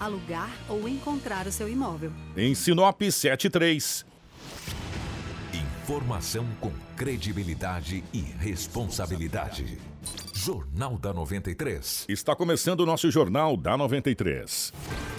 alugar ou encontrar o seu imóvel. Em Sinop 73. Informação com credibilidade e responsabilidade. Jornal da 93. Está começando o nosso Jornal da 93.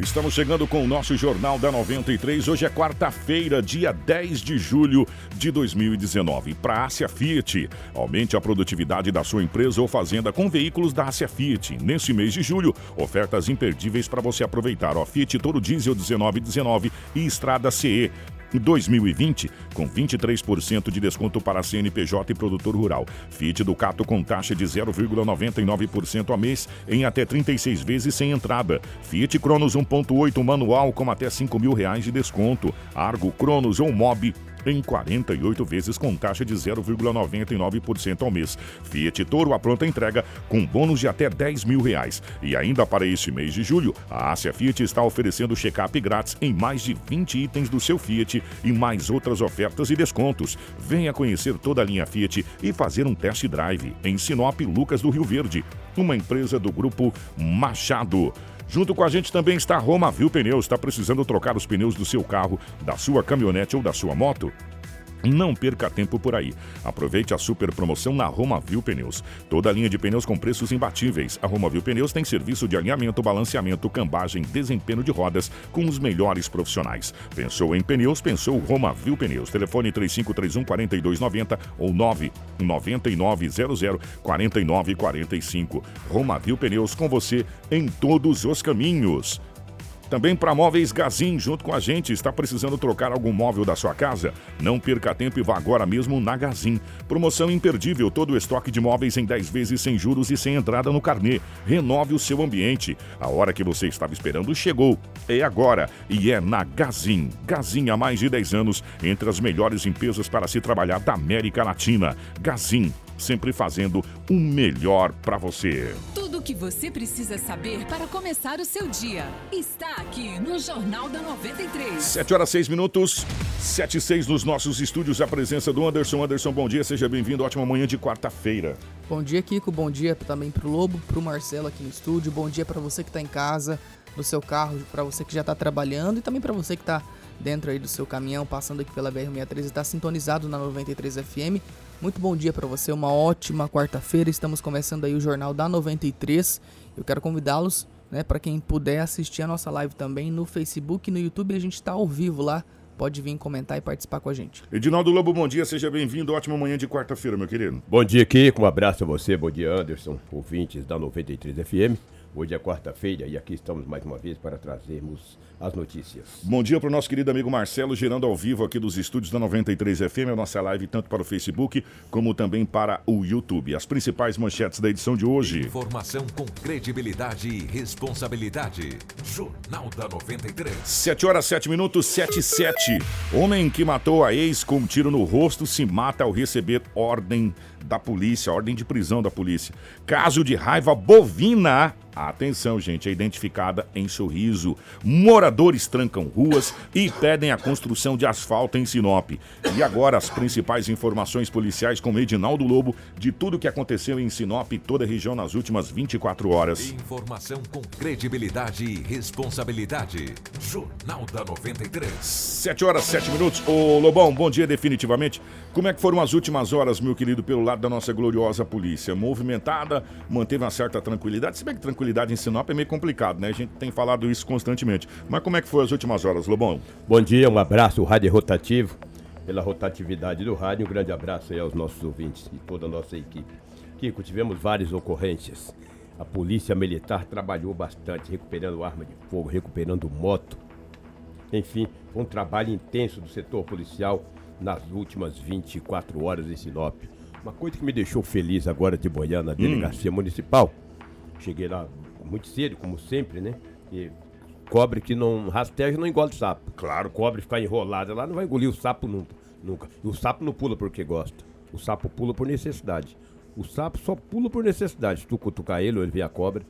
Estamos chegando com o nosso Jornal da 93. Hoje é quarta-feira, dia 10 de julho de 2019. Para a Ásia Fiat, aumente a produtividade da sua empresa ou fazenda com veículos da Ásia Fiat. Neste mês de julho, ofertas imperdíveis para você aproveitar. Ó, Fiat Toro Diesel 1919 e Estrada CE. 2020, com 23% de desconto para CNPJ e produtor rural. Fiat Ducato com taxa de 0,99% a mês em até 36 vezes sem entrada. Fiat Cronos 1.8 manual com até 5 mil reais de desconto. Argo Cronos ou Mob em 48 vezes com taxa de 0,99% ao mês. Fiat Toro a pronta entrega com bônus de até 10 mil reais. E ainda para este mês de julho, a Ásia Fiat está oferecendo check-up grátis em mais de 20 itens do seu Fiat e mais outras ofertas e descontos. Venha conhecer toda a linha Fiat e fazer um test drive em Sinop Lucas do Rio Verde, uma empresa do grupo Machado. Junto com a gente também está a Romavil Pneus. Está precisando trocar os pneus do seu carro, da sua caminhonete ou da sua moto? Não perca tempo por aí. Aproveite a super promoção na Romavil Pneus. Toda a linha de pneus com preços imbatíveis. A Romavil Pneus tem serviço de alinhamento, balanceamento, cambagem, desempenho de rodas com os melhores profissionais. Pensou em pneus? Pensou Romavil Pneus. Telefone 3531 4290 ou 99900 4945. Romavil Pneus com você em todos os caminhos. Também para Móveis Gazin, junto com a gente, está precisando trocar algum móvel da sua casa? Não perca tempo e vá agora mesmo na Gazin. Promoção imperdível, todo o estoque de móveis em 10 vezes sem juros e sem entrada no carnê. Renove o seu ambiente. A hora que você estava esperando chegou. É agora e é na Gazin. Gazin há mais de 10 anos, entre as melhores empresas para se trabalhar da América Latina. Gazin, sempre fazendo o melhor para você. Tudo o que você precisa saber para começar o seu dia está aqui no Jornal da 93. 7 horas 6 minutos, 7 e 6 nos nossos estúdios. A presença do Anderson. Anderson, bom dia, seja bem-vindo. Ótima manhã de quarta-feira. Bom dia, Kiko. Bom dia também pro Lobo, pro Marcelo aqui no estúdio. Bom dia para você que tá em casa, no seu carro, para você que já tá trabalhando e também para você que tá dentro aí do seu caminhão, passando aqui pela BR-63 e tá sintonizado na 93 FM. Muito bom dia para você, uma ótima quarta-feira. Estamos começando aí o Jornal da 93. Eu quero convidá-los, né, para quem puder assistir a nossa live também no Facebook e no YouTube. A gente está ao vivo lá. Pode vir comentar e participar com a gente. Edinaldo Lobo, bom dia, seja bem-vindo. Ótima manhã de quarta-feira, meu querido. Bom dia, Kiko. Um abraço a você, bom dia, Anderson, ouvintes da 93 FM. Hoje é quarta-feira e aqui estamos mais uma vez para trazermos as notícias. Bom dia para o nosso querido amigo Marcelo, girando ao vivo aqui dos estúdios da 93 FM, a nossa live tanto para o Facebook como também para o YouTube. As principais manchetes da edição de hoje. Informação com credibilidade e responsabilidade. Jornal da 93. 7 horas 7 minutos, 7 e 7. Homem que matou a ex com um tiro no rosto se mata ao receber ordem da polícia, ordem de prisão da polícia. Caso de raiva bovina. Atenção, gente, é identificada em sorriso. Moradores trancam ruas e pedem a construção de asfalto em Sinop. E agora as principais informações policiais com Edinaldo Lobo de tudo que aconteceu em Sinop e toda a região nas últimas 24 horas. Informação com credibilidade e responsabilidade. Jornal da 93. 7 horas 7 minutos. Ô Lobão, bom dia definitivamente. Como é que foram as últimas horas, meu querido, pelo lado da nossa gloriosa polícia? Movimentada, manteve uma certa tranquilidade. Se bem que tranquilidade em Sinop é meio complicado, né? A gente tem falado isso constantemente. Mas como é que foi as últimas horas, Lobão? Bom dia, um abraço, Rádio Rotativo, pela rotatividade do rádio. Um grande abraço aí aos nossos ouvintes e toda a nossa equipe. Kiko, tivemos várias ocorrências. A polícia militar trabalhou bastante, recuperando arma de fogo, recuperando moto. Enfim, foi um trabalho intenso do setor policial nas últimas 24 horas em Sinop. Uma coisa que me deixou feliz agora de manhã na delegacia municipal. Cheguei lá muito cedo, como sempre, né? E cobre que não rasteja não engole sapo. Claro. O cobre ficar enrolado lá não vai engolir o sapo nunca. nunca. E o sapo não pula porque gosta. O sapo pula por necessidade. O sapo só pula por necessidade. Se tu cutucar ele ou ele vê a cobra.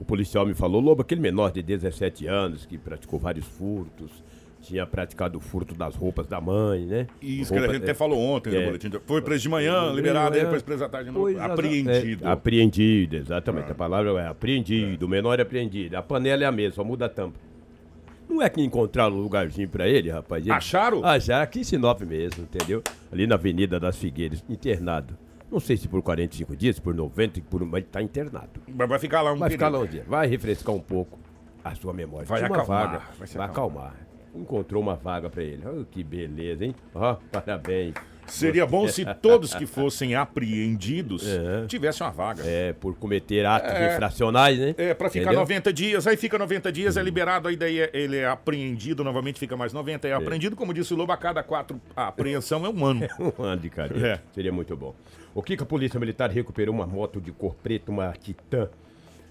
O policial me falou, Lobo, aquele menor de 17 anos que praticou vários furtos, tinha praticado o furto das roupas da mãe, né? Isso, que a Roupa- gente até falou ontem no é. boletim. Foi preso de manhã, liberado, É. depois preso à tarde. Pois, Apreendido. É, apreendido, exatamente. A palavra é apreendido, o menor é apreendido. A panela é a mesma, só muda a tampa. Não é que encontraram um lugarzinho pra ele, rapaz? Ele... Acharam? Acharam aqui em Sinop mesmo, entendeu? Ali na Avenida das Figueiras, internado. Não sei se por 45 dias, por 90, por mas ele tá internado. Mas vai ficar lá um Vai ficar período. lá um dia. Vai refrescar um pouco a sua memória. Vai Tinha acalmar, vaga. vai Vai acalmar. acalmar. Encontrou uma vaga pra ele. Oh, que beleza, hein? Ó, parabéns. Seria bom se todos que fossem apreendidos É. tivessem uma vaga. É, por cometer atos É. infracionais, né? É, pra ficar Entendeu? 90 dias, aí fica 90 dias, é liberado, aí daí é- ele é apreendido, novamente fica mais 90, é apreendido, como disse o Lobo, a cada quatro, a apreensão é um ano. Um ano de cadeia. É. Seria muito bom. O que, que a Polícia Militar recuperou uma moto de cor preta, uma Titan.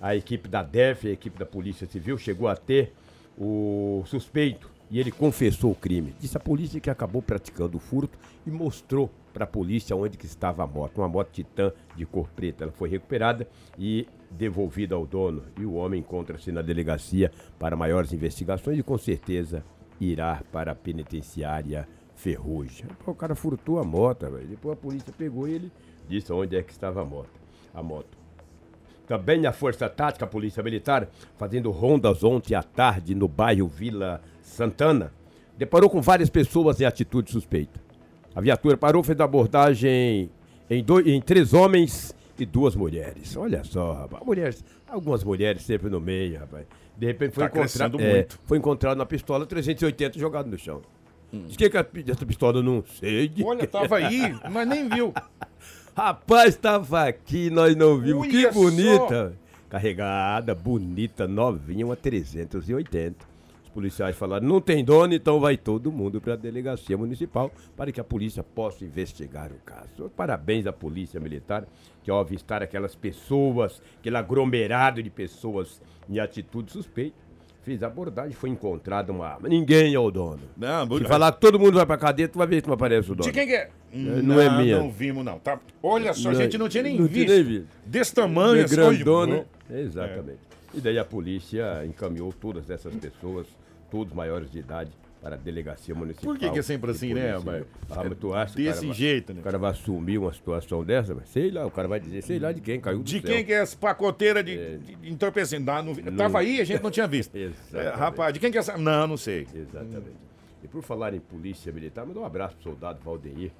A equipe da DEF, a equipe da Polícia Civil, chegou a ter o suspeito e ele confessou o crime. Disse a polícia que acabou praticando o furto e mostrou para a polícia onde que estava a moto. Uma moto Titan de cor preta. Ela foi recuperada e devolvida ao dono. E o homem encontra-se na delegacia para maiores investigações e com certeza irá para a penitenciária Ferrugem. O cara furtou a moto, velho. Depois a polícia pegou ele, disse onde é que estava a moto. A moto. Também a Força Tática, a Polícia Militar, fazendo rondas ontem à tarde no bairro Vila Santana, deparou com várias pessoas em atitude suspeita. A viatura parou, fez abordagem em, dois, em três homens e duas mulheres. Olha só, rapaz. Mulheres, algumas mulheres sempre no meio, rapaz. De repente foi Tá encontrado. muito. Foi encontrado na pistola 380 jogado no chão. De que, que é essa pistola não sei? Olha, tava aí, mas nem viu. Rapaz, tava aqui, nós não vimos. que Olha só. bonita. Carregada, bonita, novinha, uma 380. Os policiais falaram, não tem dono, então vai todo mundo para a delegacia municipal para que a polícia possa investigar o caso. Parabéns à polícia militar, que ao avistar aquelas pessoas, aquele aglomerado de pessoas em atitude suspeita, fez a abordagem, foi encontrada uma arma. Ninguém é o dono. Não, Se falar que todo mundo vai pra cadeia, tu vai ver que não aparece o dono. De quem que é? não é minha. Não vimos, não. Tá, olha só, a Não, gente não tinha nem não tinha visto. nem visto. Desse tamanho, É assim, grandona. olha, Exatamente. E daí a polícia encaminhou todas essas pessoas, todos maiores de idade, para a delegacia municipal. Por que que é sempre assim, né, mas- Ah, mas tu acha Desse cara jeito, né? O cara vai assumir uma situação dessa? Mas Sei lá, o cara vai dizer, sei lá de quem caiu do De céu. quem que é essa pacoteira de, de, de entorpecente? Não vi- Tava aí, a gente não tinha visto. É, rapaz, de quem que é essa? Não, não sei. Exatamente. E por falar em polícia militar, mandar um abraço pro soldado Valdeir.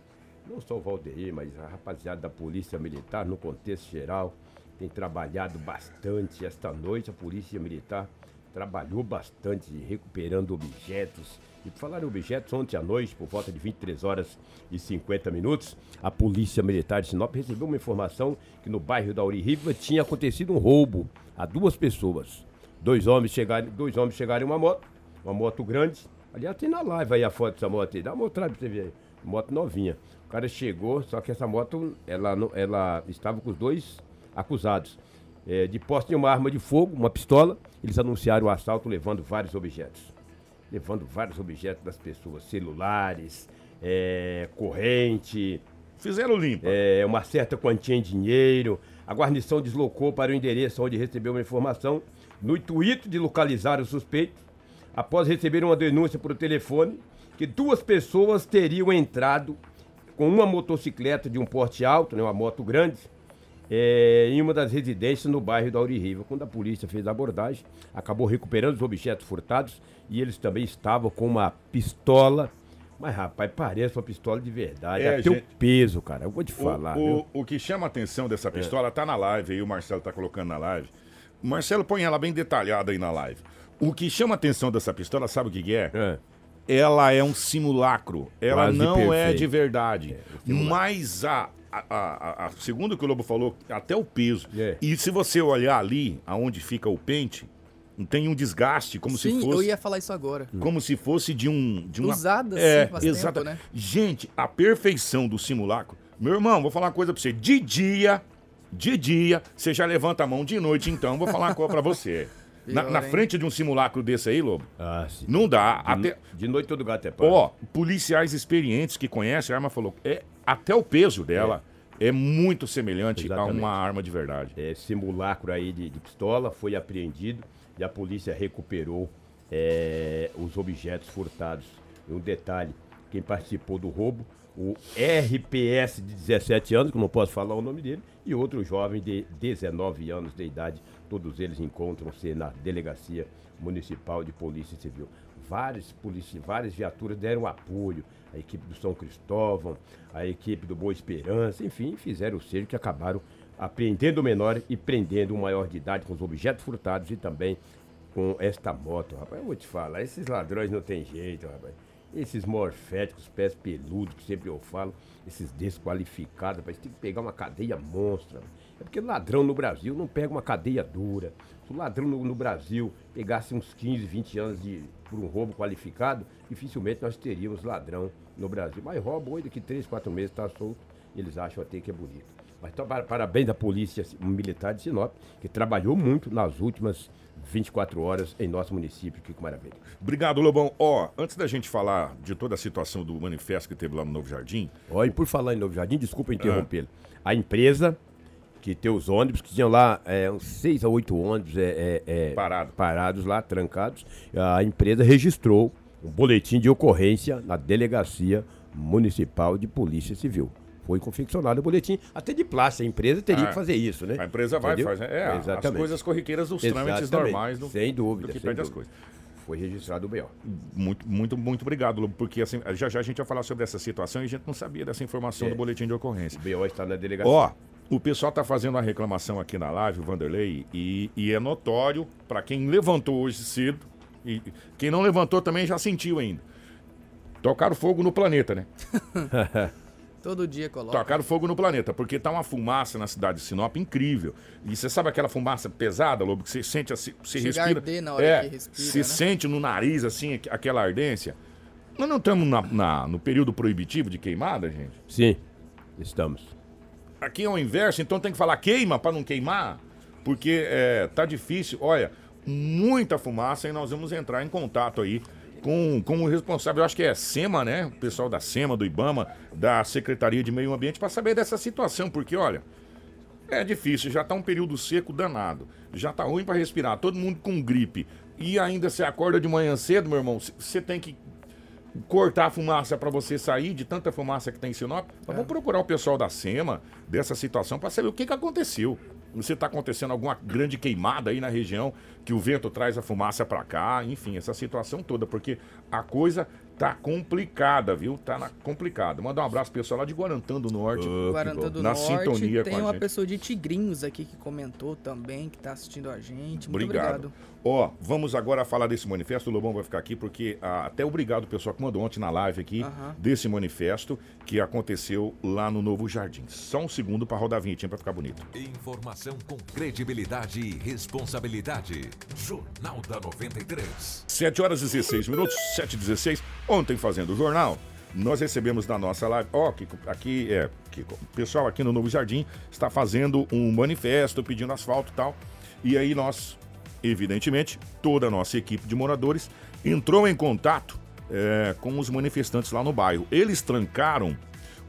Não só o Valdeir, mas a rapaziada da polícia militar, no contexto geral, tem trabalhado bastante. Esta noite a polícia militar trabalhou bastante recuperando objetos. E por falar em objetos, ontem à noite, por volta de 23 horas e 50 minutos, a polícia militar de Sinop recebeu uma informação que no bairro da Urihiva tinha acontecido um roubo a duas pessoas. Dois homens chegaram, dois homens chegaram em uma moto, uma moto grande. Aliás, tem na live aí a foto dessa moto aí. Dá uma mostrada pra você ver aí. Moto novinha. O cara chegou, só que essa moto, ela, ela estava com os dois acusados. É, de posse de uma arma de fogo, uma pistola, eles anunciaram o assalto levando vários objetos. Levando vários objetos das pessoas, celulares, é, corrente, Fizeram limpa. é, uma certa quantia em dinheiro. A guarnição deslocou para o endereço onde recebeu uma informação no intuito de localizar o suspeito, após receber uma denúncia por telefone que duas pessoas teriam entrado com uma motocicleta de um porte alto, né, uma moto grande, é, em uma das residências no bairro da Auririva. Quando a polícia fez a abordagem, acabou recuperando os objetos furtados e eles também estavam com uma pistola. Mas, rapaz, parece uma pistola de verdade. É, Até gente- o peso, cara. Eu vou te O- falar. o, viu? o que chama a atenção É. dessa pistola tá na live aí, o Marcelo tá colocando na live. O Marcelo põe ela bem detalhada aí na live. O que chama a atenção dessa pistola, sabe o que, que é? É. Ela é um simulacro. Ela Quase não é perfeito. de verdade. um Mas a, a, a- a- segundo o que o Lobo falou, até o peso. É. E se você olhar ali, aonde fica o pente, tem um desgaste, como Sim, se fosse. eu ia falar isso agora. Como se fosse de um. De uma... Usada, é, assim, tempo, né? Gente, a perfeição do simulacro. Meu irmão, vou falar uma coisa pra você. De dia, de dia, você já levanta a mão de noite, então, vou falar uma coisa pra você. Na, na frente de um simulacro desse aí, Lobo, Ah, sim. não dá. De, Até, de noite todo gato é pano. ó, policiais experientes que conhecem a arma falou, é, até o peso dela é, muito semelhante Exatamente. a uma arma de verdade. é, simulacro aí de, de pistola, foi apreendido e a polícia recuperou é, os objetos furtados. E um detalhe, quem participou do roubo, o RPS de 17 anos, que não posso falar o nome dele, e outro jovem de 19 anos de idade, todos eles encontram-se na delegacia municipal de polícia civil. Várias, polici várias viaturas deram apoio, a equipe do São Cristóvão, a equipe do Boa Esperança, enfim, fizeram o cerco que acabaram apreendendo o menor e prendendo o maior de idade com os objetos furtados e também com esta moto, rapaz. Eu vou te falar, esses ladrões não tem jeito, rapaz. Esses morféticos, pés peludos, que sempre eu falo, esses desqualificados, rapaz, tem que pegar uma cadeia monstra. É porque ladrão no Brasil não pega uma cadeia dura. Se o ladrão no, no Brasil pegasse uns 15, 20 anos de, por um roubo qualificado, dificilmente nós teríamos ladrão no Brasil. Mas rouba hoje, daqui 3, 4 meses está solto, eles acham até que é bonito. Mas então, para- parabéns à Polícia Militar de Sinop, que trabalhou muito nas últimas 24 horas em nosso município. Que maravilha. Obrigado, Lobão. Ó, antes da gente falar de toda a situação do manifesto que teve lá no Novo Jardim, Olha, e por falar em Novo Jardim, desculpa interrompê-lo. A empresa que tem os ônibus, que tinham lá é, uns seis a oito ônibus é, é, é, Parado. parados lá, trancados, a empresa registrou um boletim de ocorrência na Delegacia Municipal de Polícia Civil. Foi confeccionado o boletim, até de plástico. A empresa teria Ah, que fazer isso, né? a empresa vai Entendeu? fazer. É, as Exatamente. coisas corriqueiras dos trâmites Exatamente. normais do, Sem dúvida, do que sem pede as dúvida. coisas. Foi registrado o BO. Muito, muito, muito obrigado, Lobo, porque assim, já já a gente vai falar sobre essa situação e a gente não sabia dessa informação É. do boletim de ocorrência. O BO está na delegacia. Ó, o pessoal tá fazendo uma reclamação aqui na live, o Vanderlei, e, e é notório para quem levantou hoje cedo, e quem não levantou também já sentiu ainda. Tocaram fogo no planeta, né? Todo dia coloca. Tocaram fogo no planeta, porque tá uma fumaça na cidade de Sinop incrível. E você sabe aquela fumaça pesada, Lobo, que você sente assim, você Chega respira. arder na hora é, que respira, Você né? sente no nariz, assim, aqu- aquela ardência. Nós não estamos na- na- no período proibitivo de queimada, gente? Sim, estamos. Aqui é o inverso, então tem que falar queima para não queimar, porque é, tá difícil. Olha, muita fumaça e nós vamos entrar em contato aí com, com o responsável, eu acho que é SEMA, né? O pessoal da SEMA, do IBAMA, da Secretaria de Meio Ambiente, para saber dessa situação, porque olha, é difícil, já tá um período seco danado, já tá ruim para respirar, todo mundo com gripe. E ainda você acorda de manhã cedo, meu irmão, você tem que cortar a fumaça para você sair de tanta fumaça que tem em Sinop. Nós vamos procurar o pessoal da SEMA dessa situação para saber o que, que aconteceu. Se está acontecendo alguma grande queimada aí na região, que o vento traz a fumaça para cá, enfim, essa situação toda, porque a coisa tá complicada, viu? Tá na, complicada. Mandar um abraço pro pessoal lá de Guarantã do Norte. Guarantã do na Norte. sintonia tem com a uma gente. pessoa de Tigrinhos aqui que comentou também, que tá assistindo a gente. Muito Obrigado. obrigado. Ó, vamos agora falar desse manifesto. O Lobão vai ficar aqui porque ah, até obrigado o pessoal que mandou ontem na live aqui desse manifesto que aconteceu lá no Novo Jardim. Só um segundo para rodar a vinhetinha para ficar bonito. Informação com credibilidade e responsabilidade. Jornal da 93. 7 horas e 16 minutos, 7 e 16. Ontem fazendo o jornal, nós recebemos na nossa live. Ó, Kiko, aqui é. Kiko, o pessoal aqui no Novo Jardim está fazendo um manifesto pedindo asfalto e tal. E aí nós, evidentemente, toda a nossa equipe de moradores entrou em contato é, com os manifestantes lá no bairro. Eles trancaram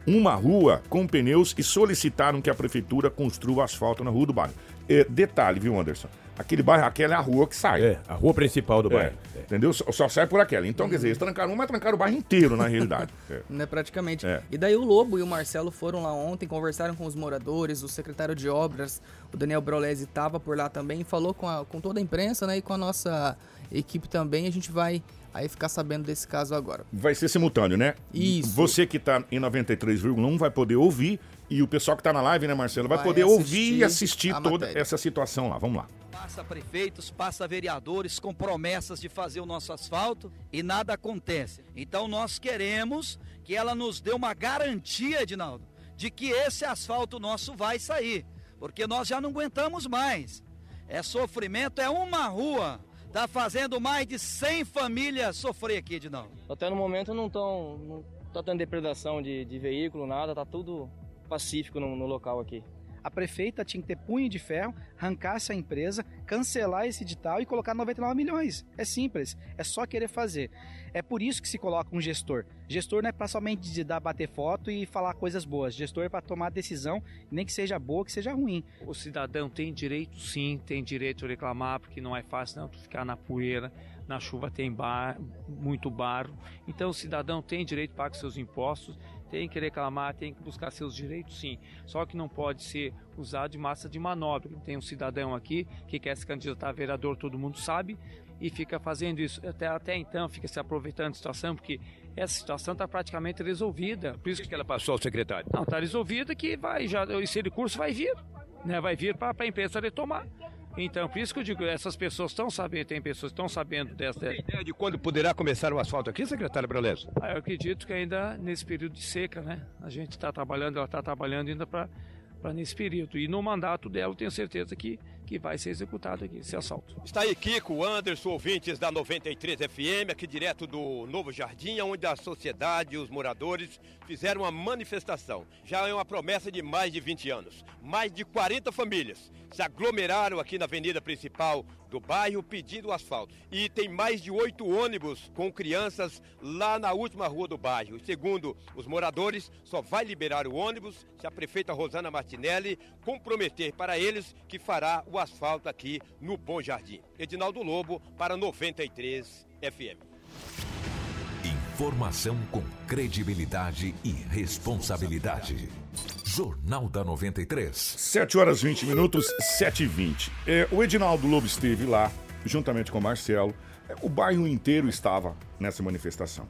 uma rua com pneus e solicitaram que a prefeitura construa asfalto na rua do bairro. É, detalhe, viu, Anderson? Aquele bairro, aquela é a rua que sai. É, a rua principal do É, bairro. É. Entendeu? Só, só sai por aquela. Então, quer dizer, eles trancaram uma, mas trancaram o bairro inteiro, na realidade. É. Né, praticamente. É. E daí o Lobo e o Marcelo foram lá ontem, conversaram com os moradores, o secretário de obras, o Daniel Brolesi estava por lá também, falou com, a- com toda a imprensa, né, e com a nossa equipe também. A gente vai aí ficar sabendo desse caso agora. Vai ser simultâneo, né? Isso. Você que tá em 93,1 vai poder ouvir e o pessoal que tá na live, né, Marcelo, vai, Vai poder ouvir e assistir toda matéria. essa situação lá. Vamos lá. Passa prefeitos, passa vereadores com promessas de fazer o nosso asfalto e nada acontece. Então nós queremos que ela nos dê uma garantia, Edinaldo, de que esse asfalto nosso vai sair, porque nós já não aguentamos mais. É sofrimento, é uma rua. Tá fazendo mais de 100 famílias sofrer aqui, Edinaldo. Até no momento não estão não tá tendo depredação de, de veículo, nada, tá tudo pacífico no, no local aqui. a prefeita tinha que ter punho de ferro, arrancar essa empresa, cancelar esse edital e colocar 99 milhões. É simples, é só querer fazer. É por isso que se coloca um gestor. Gestor não é para somente de dar bater foto e falar coisas boas. Gestor é para tomar decisão, nem que seja boa, que seja ruim. O cidadão tem direito, sim, tem direito a reclamar, porque não é fácil não ficar na poeira na chuva tem bar, muito barro. Então o cidadão tem direito a pagar seus impostos, tem que reclamar, tem que buscar seus direitos sim. Só que não pode ser usado de massa de manobra. Tem um cidadão aqui que quer se candidatar a vereador, todo mundo sabe, e fica fazendo isso. Até, até então fica se aproveitando da situação, porque essa situação está praticamente resolvida. Por isso que ela passou ao secretário. Não, está resolvida que vai, já, esse recurso vai vir. Né, vai vir para a empresa retomar. Então, por isso que eu digo, essas pessoas estão sabendo, tem pessoas que estão sabendo dessa. Tem ideia de quando poderá começar o asfalto aqui, secretário Bralés? Ah, eu acredito que ainda nesse período de seca, né? A gente está trabalhando, ela está trabalhando ainda para nesse período. E no mandato dela, eu tenho certeza que que vai ser executado aqui, esse assalto. Está aí Kiko, Anderson, ouvintes da 93 FM, aqui direto do Novo Jardim, onde a sociedade e os moradores fizeram uma manifestação. Já é uma promessa de mais de 20 anos. Mais de 40 famílias se aglomeraram aqui na avenida principal do bairro pedindo asfalto. E tem mais de oito ônibus com crianças lá na última rua do bairro. Segundo os moradores, só vai liberar o ônibus se a prefeita Rosana Martinelli comprometer para eles que fará o asfalto aqui no Bom Jardim. Edinaldo Lobo para 93 FM. Informação com credibilidade e responsabilidade. Jornal da 93. 7 horas 20 minutos, 7 e 20. É, o Edinaldo Lobo esteve lá, juntamente com o Marcelo. É, o bairro inteiro estava nessa manifestação.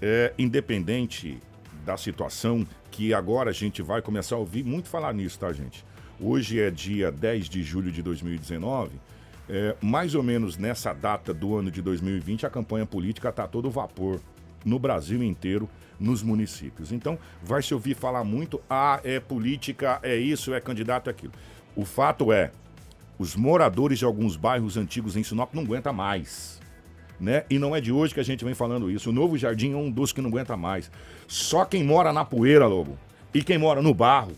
É, independente da situação, que agora a gente vai começar a ouvir muito falar nisso, tá, gente? Hoje é dia 10 de julho de 2019. É, mais ou menos nessa data do ano de 2020, a campanha política está todo vapor no Brasil inteiro, nos municípios. Então, vai se ouvir falar muito: ah, é política, é isso, é candidato, é aquilo. O fato é, os moradores de alguns bairros antigos em Sinop não aguentam mais. Né? E não é de hoje que a gente vem falando isso. O Novo Jardim é um dos que não aguenta mais. Só quem mora na poeira, Lobo, e quem mora no barro,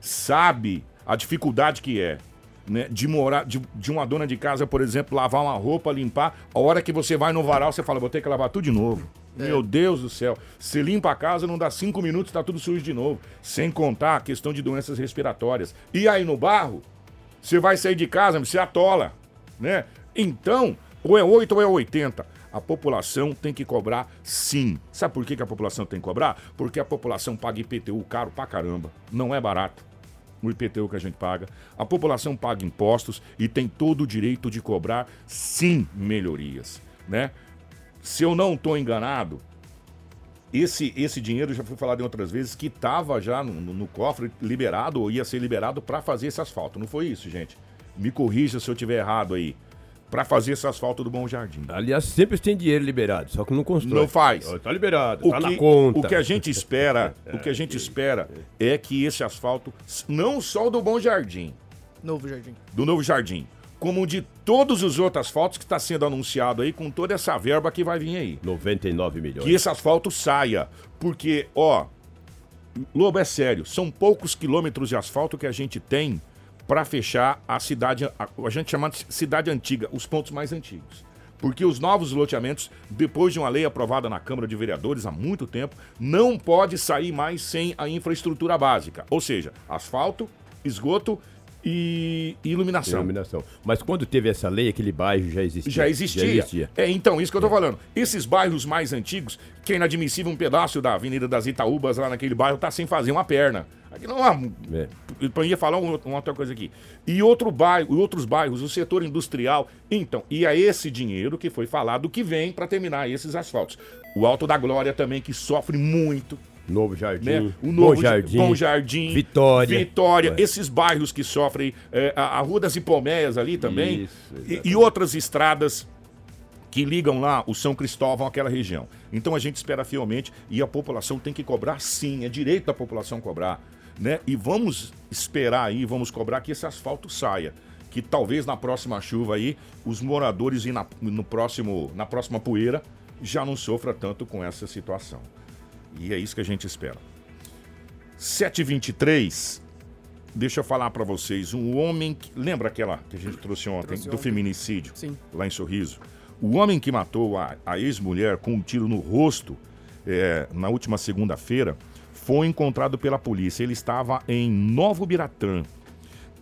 sabe a dificuldade que é. Né, de morar, de, de uma dona de casa, por exemplo, lavar uma roupa, limpar. A hora que você vai no varal, você fala, vou ter que lavar tudo de novo. É. Meu Deus do céu. Você limpa a casa, não dá cinco minutos, tá tudo sujo de novo. Sem contar a questão de doenças respiratórias. E aí no barro, você vai sair de casa, você atola, né? Então, ou é 8 ou é 80. A população tem que cobrar sim. Sabe por que a população tem que cobrar? Porque a população paga IPTU caro pra caramba. Não é barato o IPTU que a gente paga. A população paga impostos e tem todo o direito de cobrar, sim, melhorias, né? Se eu não estou enganado, esse, esse dinheiro, já foi falado em outras vezes, que estava já no, no, no, cofre liberado ou ia ser liberado para fazer esse asfalto. Não foi isso, gente? Me corrija se eu tiver errado aí para fazer esse asfalto do Bom Jardim. Aliás, sempre tem dinheiro liberado, só que não constrói. Não faz. Está liberado, o tá que, na conta. O que a gente espera, o que a gente espera é que esse asfalto, não só do Bom Jardim, Novo Jardim. Do Novo Jardim, como de todos os outros asfaltos que está sendo anunciado aí, com toda essa verba que vai vir aí. 99 milhões. Que esse asfalto saia, porque, ó, Lobo, é sério, são poucos quilômetros de asfalto que a gente tem para fechar a cidade, a, a gente chama de cidade antiga, os pontos mais antigos. Porque os novos loteamentos, depois de uma lei aprovada na Câmara de Vereadores há muito tempo, não pode sair mais sem a infraestrutura básica. Ou seja, asfalto, esgoto e iluminação. Iluminação. Mas quando teve essa lei, aquele bairro já existia? Já existia. Já existia. É, então, isso que eu tô é. falando. Esses bairros mais antigos, que é inadmissível um pedaço da Avenida das Itaúbas lá naquele bairro tá sem fazer uma perna. Aqui não é. Eu ia falar uma, uma outra coisa aqui. E outro bairro, outros bairros, o setor industrial. Então, e é esse dinheiro que foi falado que vem para terminar esses asfaltos. O Alto da Glória também, que sofre muito Novo Jardim, né? o Novo Bom Jardim, Bom Jardim Vitória. Vitória, é. esses bairros que sofrem, é, a, a, Rua das Hipomeias ali também, Isso, e, e, outras estradas que ligam lá o São Cristóvão àquela região. Então a gente espera fielmente e a população tem que cobrar sim, é direito da população cobrar. Né? E vamos esperar aí, vamos cobrar que esse asfalto saia. Que talvez na próxima chuva aí, os moradores e na, no próximo, na próxima poeira já não sofra tanto com essa situação. E é isso que a gente espera. 7h23. deixa eu falar para vocês, um homem que, lembra aquela que a gente trouxe ontem Trouxe do ontem. feminicídio Sim. lá em Sorriso? O homem que matou a, a ex-mulher com um tiro no rosto é, na última segunda-feira foi encontrado pela polícia. Ele estava em Novo Biratã.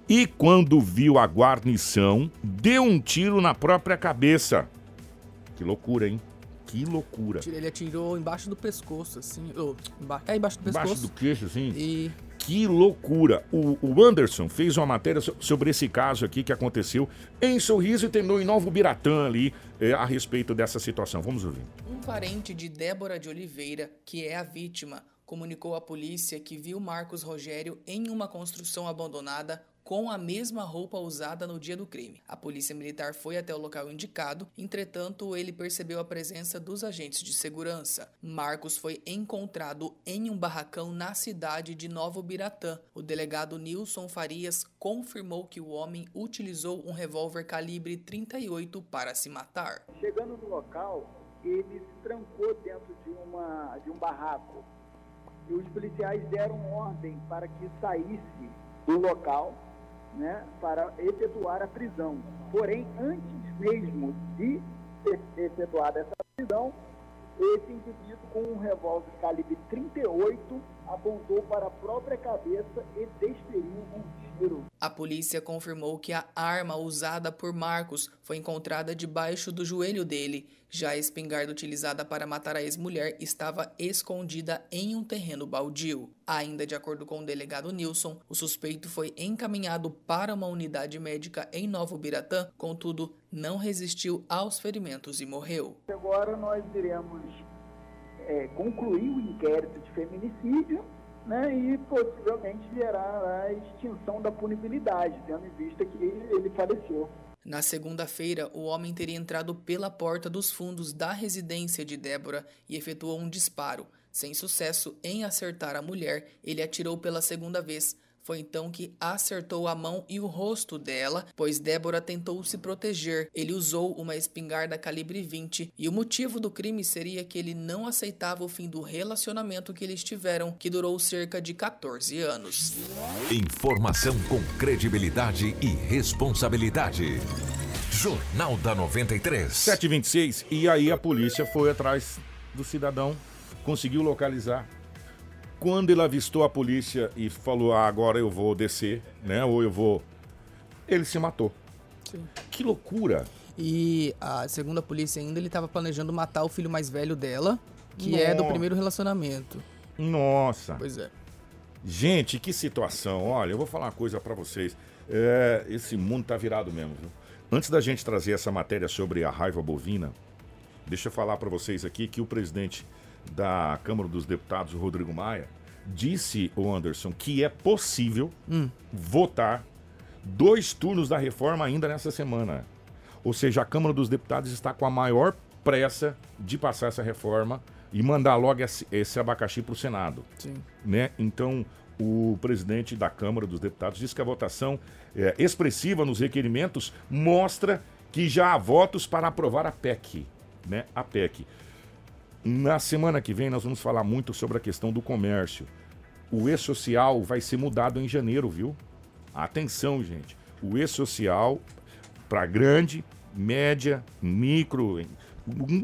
E quando viu a guarnição, deu um tiro na própria cabeça. Que loucura, hein? Que loucura. Ele atirou embaixo do pescoço, assim. emba- É embaixo do pescoço. Embaixo do queixo, assim. E Que loucura! O, o Anderson fez uma matéria so- sobre esse caso aqui que aconteceu em Sorriso e terminou em Novo Biratã ali eh, a respeito dessa situação. Vamos ouvir. Um parente de Débora de Oliveira, que é a vítima, comunicou à polícia que viu Marcos Rogério em uma construção abandonada com a mesma roupa usada no dia do crime. A polícia militar foi até o local indicado, entretanto, ele percebeu a presença dos agentes de segurança. Marcos foi encontrado em um barracão na cidade de Novo Biratã. O delegado Nilson Farias confirmou que o homem utilizou um revólver calibre 38 para se matar. Chegando no local, ele se trancou dentro de, uma, de um barraco. E os policiais deram ordem para que saísse do local né, para efetuar a prisão. Porém, antes mesmo de ser efetuada essa prisão, esse indivíduo com um revólver calibre 38 apontou para a própria cabeça e desferiu um. A polícia confirmou que a arma usada por Marcos foi encontrada debaixo do joelho dele. Já a espingarda utilizada para matar a ex-mulher estava escondida em um terreno baldio. Ainda de acordo com o delegado Nilson, o suspeito foi encaminhado para uma unidade médica em Novo Biratã, contudo, não resistiu aos ferimentos e morreu. Agora nós iremos é, concluir o inquérito de feminicídio né, e possivelmente gerar a extinção da punibilidade, tendo em vista que ele faleceu. Na segunda-feira, o homem teria entrado pela porta dos fundos da residência de Débora e efetuou um disparo. Sem sucesso em acertar a mulher, ele atirou pela segunda vez. Foi então que acertou a mão e o rosto dela, pois Débora tentou se proteger. Ele usou uma espingarda calibre 20 e o motivo do crime seria que ele não aceitava o fim do relacionamento que eles tiveram, que durou cerca de 14 anos. Informação com credibilidade e responsabilidade. Jornal da 93. 726 e aí a polícia foi atrás do cidadão, conseguiu localizar. Quando ele avistou a polícia e falou: ah, agora eu vou descer, né? Ou eu vou. Ele se matou. Sim. Que loucura! E a segundo a polícia ainda, ele estava planejando matar o filho mais velho dela, que é do Nossa. primeiro relacionamento. Nossa! Pois é. Gente, que situação. Olha, eu vou falar uma coisa pra vocês. É, esse mundo tá virado mesmo, viu? Antes da gente trazer essa matéria sobre a raiva bovina, deixa eu falar pra vocês aqui que o presidente da Câmara dos Deputados, Rodrigo Maia, disse, o Anderson, que é possível Hum. votar dois turnos da reforma ainda nessa semana. Ou seja, a Câmara dos Deputados está com a maior pressa de passar essa reforma e mandar logo esse, esse abacaxi para o Senado Sim. né? Então, o presidente da Câmara dos Deputados disse que a votação é, expressiva nos requerimentos mostra que já há votos para aprovar a PEC, né? A PEC. Na semana que vem nós vamos falar muito sobre a questão do comércio. O e-social vai ser mudado em janeiro, viu? Atenção, gente. O e-social para grande, média, micro,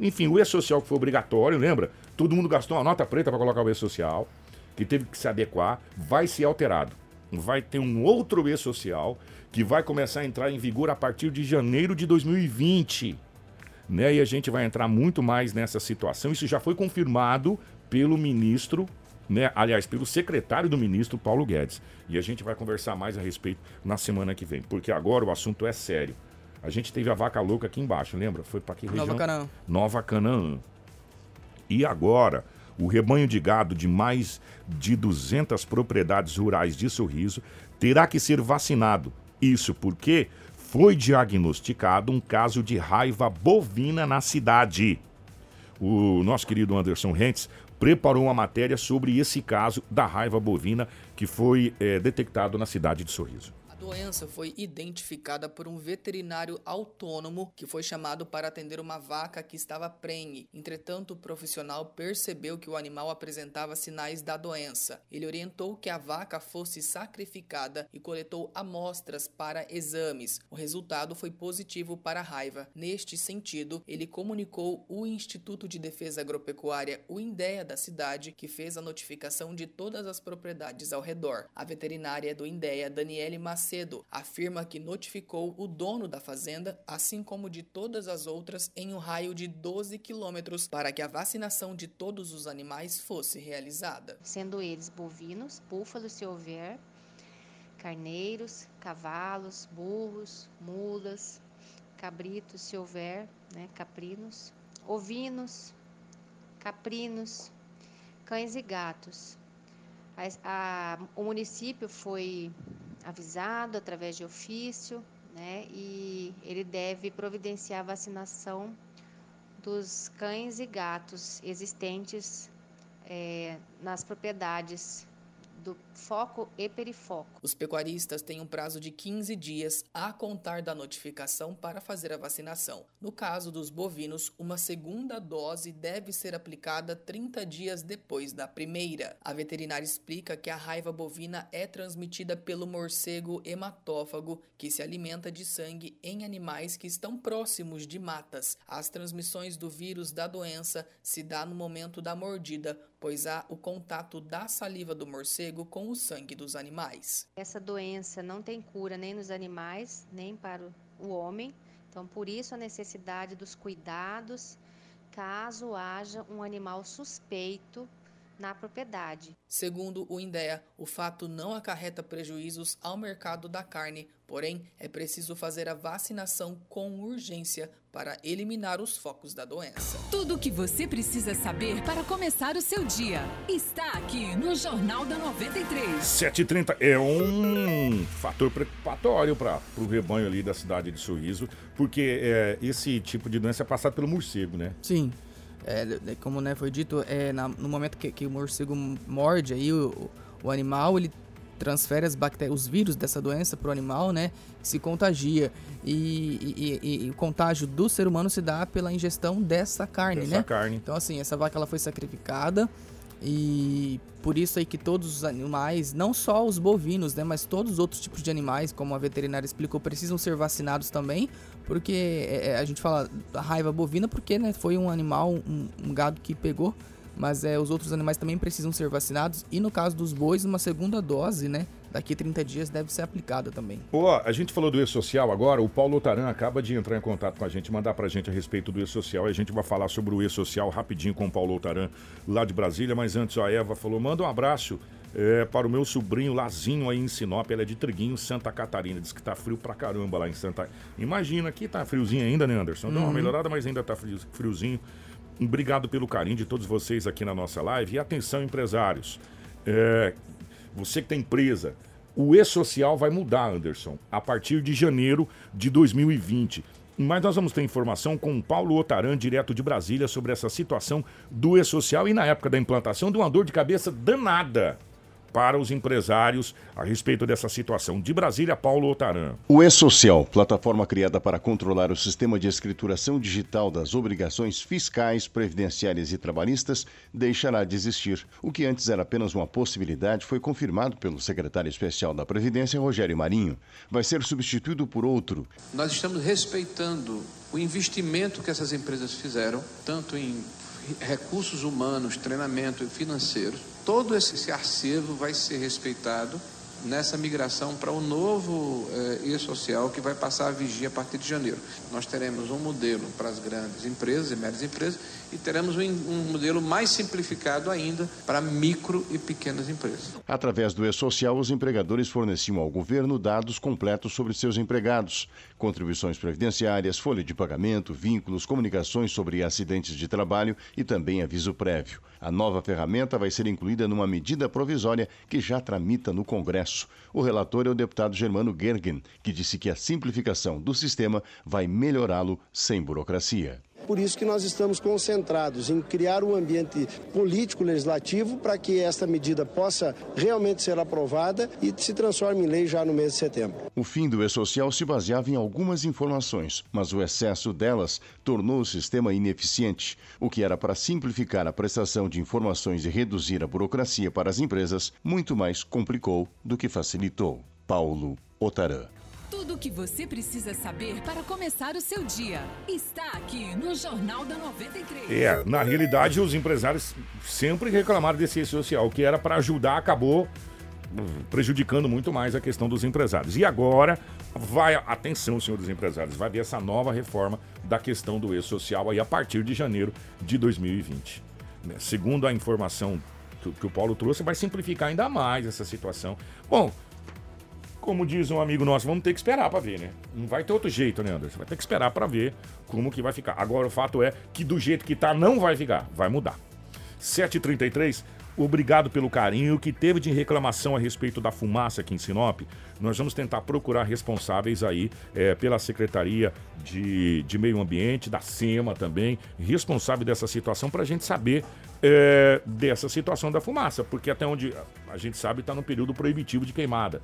enfim, o e-social que foi obrigatório, lembra? Todo mundo gastou uma nota preta para colocar o e-social, que teve que se adequar, vai ser alterado. Vai ter um outro e-social que vai começar a entrar em vigor a partir de janeiro de 2020. Né? E a gente vai entrar muito mais nessa situação. Isso já foi confirmado pelo ministro, né? aliás, pelo secretário do ministro, Paulo Guedes. E a gente vai conversar mais a respeito na semana que vem, porque agora o assunto é sério. A gente teve a vaca louca aqui embaixo, lembra? Foi para que região? Nova Canaã. Nova Canaã. E agora, o rebanho de gado de mais de 200 propriedades rurais de Sorriso terá que ser vacinado. Isso porque foi diagnosticado um caso de raiva bovina na cidade. O nosso querido Anderson Rentes preparou uma matéria sobre esse caso da raiva bovina que foi eh, detectado na cidade de Sorriso. Doença foi identificada por um veterinário autônomo que foi chamado para atender uma vaca que estava prenhe. Entretanto, o profissional percebeu que o animal apresentava sinais da doença. Ele orientou que a vaca fosse sacrificada e coletou amostras para exames. O resultado foi positivo para a raiva. Neste sentido, ele comunicou o Instituto de Defesa Agropecuária, o INDEA da cidade, que fez a notificação de todas as propriedades ao redor. A veterinária do INDEA, Daniele Macedo, afirma que notificou o dono da fazenda, assim como de todas as outras, em um raio de 12 quilômetros para que a vacinação de todos os animais fosse realizada. Sendo eles bovinos, búfalos, se houver, carneiros, cavalos, burros, mulas, cabritos, se houver, né, caprinos, ovinos, caprinos, cães e gatos. A, a, o município foi avisado através de ofício, né, e ele deve providenciar a vacinação dos cães e gatos existentes é, nas propriedades do foco e perifoco. Os pecuaristas têm um prazo de 15 dias a contar da notificação para fazer a vacinação. No caso dos bovinos, uma segunda dose deve ser aplicada 30 dias depois da primeira. A veterinária explica que a raiva bovina é transmitida pelo morcego hematófago, que se alimenta de sangue em animais que estão próximos de matas. As transmissões do vírus da doença se dá no momento da mordida, pois há o contato da saliva do morcego com o sangue dos animais. Essa doença não tem cura nem nos animais, nem para o homem. Então, por isso a necessidade dos cuidados caso haja um animal suspeito na propriedade. Segundo o INDEA, o fato não acarreta prejuízos ao mercado da carne, porém é preciso fazer a vacinação com urgência para eliminar os focos da doença. Tudo o que você precisa saber para começar o seu dia está aqui no Jornal da 93. 7h30 é um fator preocupatório para o rebanho ali da cidade de Sorriso, porque é, esse tipo de doença é passado pelo morcego, né? Sim. É, como né, foi dito, é, na, no momento que, que, o morcego morde aí o, o animal, ele transfere as bactérias, os vírus dessa doença para o animal, né? Se contagia. E, e, e, o contágio do ser humano se dá pela ingestão dessa carne, dessa né? carne. Então, assim, essa vaca ela foi sacrificada. E por isso aí que todos os animais, não só os bovinos, né, mas todos os outros tipos de animais, como a veterinária explicou, precisam ser vacinados também, porque é, é a gente fala raiva bovina porque né, foi um animal, um, um gado que pegou mas é, os outros animais também precisam ser vacinados. E no caso dos bois uma segunda dose, né, daqui a 30 dias deve ser aplicada também. Pô, a gente falou do e-social agora, o Paulo Taran acaba de entrar em contato com a gente, mandar pra gente a respeito do e-social, a gente vai falar sobre o e-social rapidinho com o Paulo Taran lá de Brasília, mas antes a Eva falou, manda um abraço é, para o meu sobrinho Lazinho aí em Sinop, ela é de Triguinho, Santa Catarina, diz que tá frio pra caramba lá em Santa... Imagina, aqui tá friozinho ainda, né Anderson? Deu uma Uhum. melhorada, mas ainda tá frio- friozinho. Obrigado pelo carinho de todos vocês aqui na nossa live. E atenção, empresários. É, você que tem empresa, o e-social vai mudar, Anderson, a partir de janeiro de 2020. Mas nós vamos ter informação com o Paulo Otaran, direto de Brasília, sobre essa situação do e-social e na época da implantação de uma dor de cabeça danada para os empresários a respeito dessa situação. De Brasília, Paulo Otaran. O E-Social, plataforma criada para controlar o sistema de escrituração digital das obrigações fiscais, previdenciárias e trabalhistas, deixará de existir. O que antes era apenas uma possibilidade foi confirmado pelo secretário especial da Previdência, Rogério Marinho. Vai ser substituído por outro. Nós estamos respeitando o investimento que essas empresas fizeram, tanto em recursos humanos, treinamento financeiro. Todo esse acervo vai ser respeitado nessa migração para o novo eh, e-social que vai passar a vigia a partir de janeiro. Nós teremos um modelo para as grandes empresas e médias empresas e teremos um, um modelo mais simplificado ainda para micro e pequenas empresas. Através do E-Social, os empregadores forneciam ao governo dados completos sobre seus empregados, contribuições previdenciárias, folha de pagamento, vínculos, comunicações sobre acidentes de trabalho e também aviso prévio. A nova ferramenta vai ser incluída numa medida provisória que já tramita no Congresso. O relator é o deputado Germano Gergen, que disse que a simplificação do sistema vai melhorá-lo sem burocracia. Por isso que nós estamos concentrados em criar um ambiente político legislativo para que esta medida possa realmente ser aprovada e se transforme em lei já no mês de setembro. O fim do E-Social se baseava em algumas informações, mas o excesso delas tornou o sistema ineficiente. O que era para simplificar a prestação de informações e reduzir a burocracia para as empresas, muito mais complicou do que facilitou. Paulo Otarã. Tudo o que você precisa saber para começar o seu dia está aqui no Jornal da 93. É, na realidade, os empresários sempre reclamaram desse social, que era para ajudar, acabou hum, prejudicando muito mais a questão dos empresários. E agora, vai, atenção, senhor dos empresários, vai ver essa nova reforma da questão do e-social aí a partir de janeiro de 2020. Né? Segundo a informação que o Paulo trouxe, vai simplificar ainda mais essa situação. Bom, como diz um amigo nosso, vamos ter que esperar para ver, né? Não vai ter outro jeito, né, Anderson? Vai ter que esperar para ver como que vai ficar. Agora, o fato é que do jeito que tá, não vai ficar. Vai mudar. 7h33, obrigado pelo carinho que teve de reclamação a respeito da fumaça aqui em Sinop. Nós vamos tentar procurar responsáveis aí é, pela Secretaria de, de Meio Ambiente, da SEMA também, responsável dessa situação, para a gente saber é, dessa situação da fumaça, porque até onde a gente sabe está no período proibitivo de queimada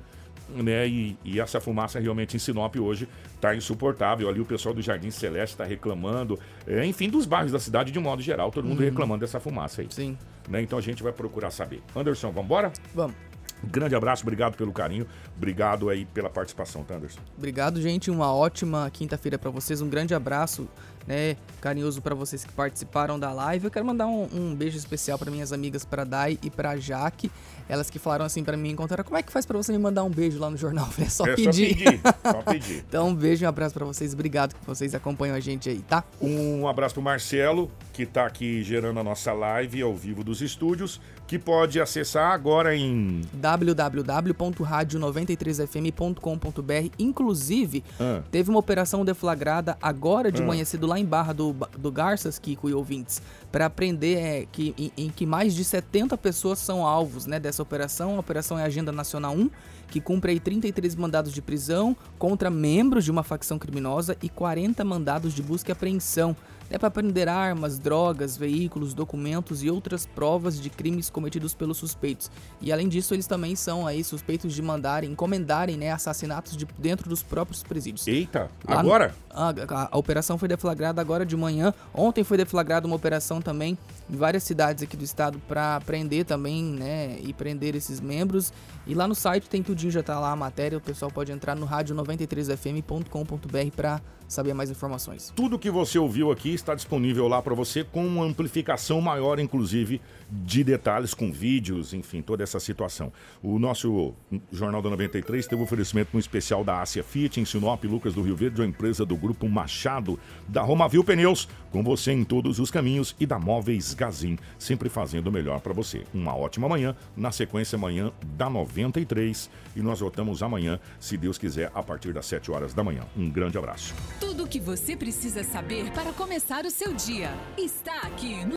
né? E, e, essa fumaça realmente em Sinop hoje está insuportável. Ali o pessoal do Jardim Celeste está reclamando, é, enfim, dos bairros da cidade de um modo geral, todo mundo uhum. reclamando dessa fumaça aí. Sim. Né? Então a gente vai procurar saber. Anderson, vamos embora? Vamos. Grande abraço, obrigado pelo carinho, obrigado aí pela participação, tá, Anderson? Obrigado, gente. Uma ótima quinta-feira para vocês. Um grande abraço, né, carinhoso para vocês que participaram da live. Eu quero mandar um, um beijo especial para minhas amigas, para Dai e para Jaque. Elas que falaram assim para mim, encontraram, como é que faz para você me mandar um beijo lá no jornal? Eu falei, é só é pedir. Só pedir, só pedir. então, um beijo e um abraço para vocês. Obrigado que vocês acompanham a gente aí, tá? Um abraço pro Marcelo, que tá aqui gerando a nossa live ao vivo dos estúdios, que pode acessar agora em www.radio93fm.com.br. Inclusive, ah. teve uma operação deflagrada agora de ah. manhã cedo lá em Barra do, do Garças, Kiko e ouvintes, para aprender é, que, em, em, que mais de 70 pessoas são alvos né, dessa operação. A operação é Agenda Nacional 1, que cumpre aí 33 mandados de prisão contra membros de uma facção criminosa e 40 mandados de busca e apreensão é para prender armas, drogas, veículos, documentos e outras provas de crimes cometidos pelos suspeitos. E além disso, eles também são aí suspeitos de mandarem, encomendarem, né, assassinatos de dentro dos próprios presídios. Eita, Lá agora? No, a, a, a, operação foi deflagrada agora de manhã. Ontem foi deflagrada uma operação também em várias cidades aqui do estado para prender também, né, e prender esses membros. E lá no site tem tudinho, já tá lá a matéria, o pessoal pode entrar no rádio93fm.com.br para saber mais informações. Tudo que você ouviu aqui está disponível lá para você com uma amplificação maior, inclusive, de detalhes com vídeos, enfim, toda essa situação. O nosso Jornal da 93 teve um oferecimento um especial da Ásia Fiat em Sinop, Lucas do Rio Verde, uma empresa do Grupo Machado, da Romavil Pneus, com você em todos os caminhos e da Móveis Gazin, sempre fazendo o melhor para você. Uma ótima manhã, na sequência amanhã da 93 e nós voltamos amanhã, se Deus quiser, a partir das 7 horas da manhã. Um grande abraço. Tudo o que você precisa saber para começar o seu dia. Está aqui no